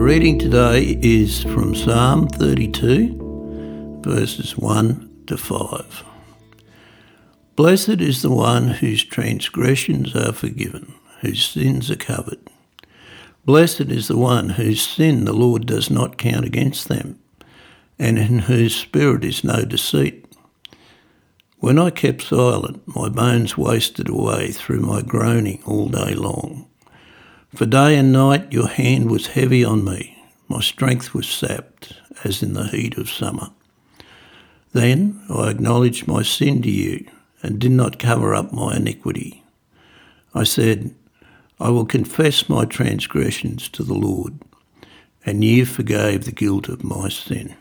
The reading today is from Psalm 32, verses 1 to 5. Blessed is the one whose transgressions are forgiven, whose sins are covered. Blessed is the one whose sin the Lord does not count against them, and in whose spirit is no deceit. When I kept silent, my bones wasted away through my groaning all day long. For day and night your hand was heavy on me, my strength was sapped, as in the heat of summer. Then I acknowledged my sin to you, and did not cover up my iniquity. I said, I will confess my transgressions to the Lord, and you forgave the guilt of my sin.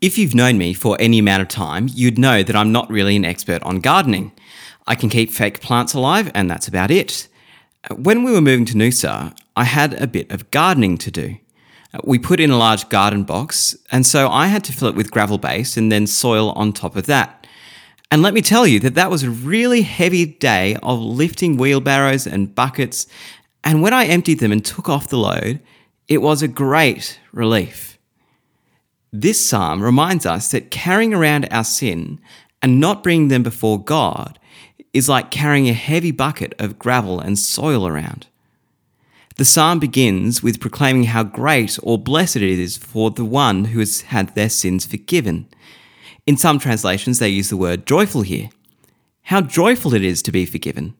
If you've known me for any amount of time, you'd know that I'm not really an expert on gardening. I can keep fake plants alive, and that's about it. When we were moving to Noosa, I had a bit of gardening to do. We put in a large garden box, and so I had to fill it with gravel base and then soil on top of that. And let me tell you that that was a really heavy day of lifting wheelbarrows and buckets, and when I emptied them and took off the load, it was a great relief. This psalm reminds us that carrying around our sin and not bringing them before God is like carrying a heavy bucket of gravel and soil around. The psalm begins with proclaiming how great or blessed it is for the one who has had their sins forgiven. In some translations, they use the word joyful here. How joyful it is to be forgiven.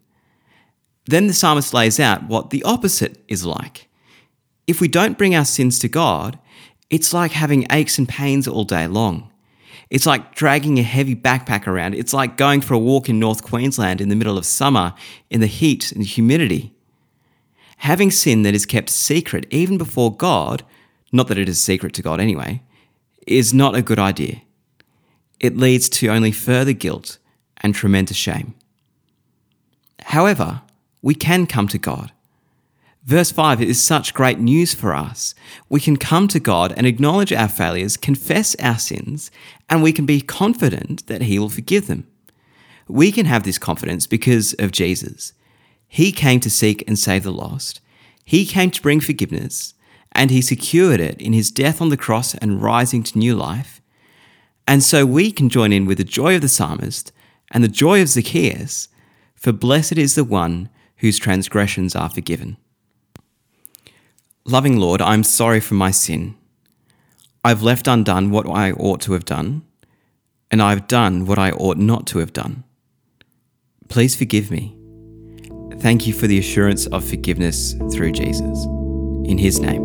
Then the psalmist lays out what the opposite is like. If we don't bring our sins to God, it's like having aches and pains all day long. It's like dragging a heavy backpack around. It's like going for a walk in North Queensland in the middle of summer in the heat and humidity. Having sin that is kept secret even before God, not that it is secret to God anyway, is not a good idea. It leads to only further guilt and tremendous shame. However, we can come to God Verse 5 is such great news for us. We can come to God and acknowledge our failures, confess our sins, and we can be confident that He will forgive them. We can have this confidence because of Jesus. He came to seek and save the lost. He came to bring forgiveness, and He secured it in His death on the cross and rising to new life. And so we can join in with the joy of the psalmist and the joy of Zacchaeus, for blessed is the one whose transgressions are forgiven. Loving Lord, I'm sorry for my sin. I've left undone what I ought to have done, and I've done what I ought not to have done. Please forgive me. Thank you for the assurance of forgiveness through Jesus. In his name,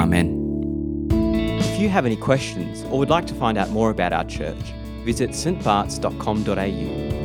Amen. If you have any questions or would like to find out more about our church, visit stbarts.com.au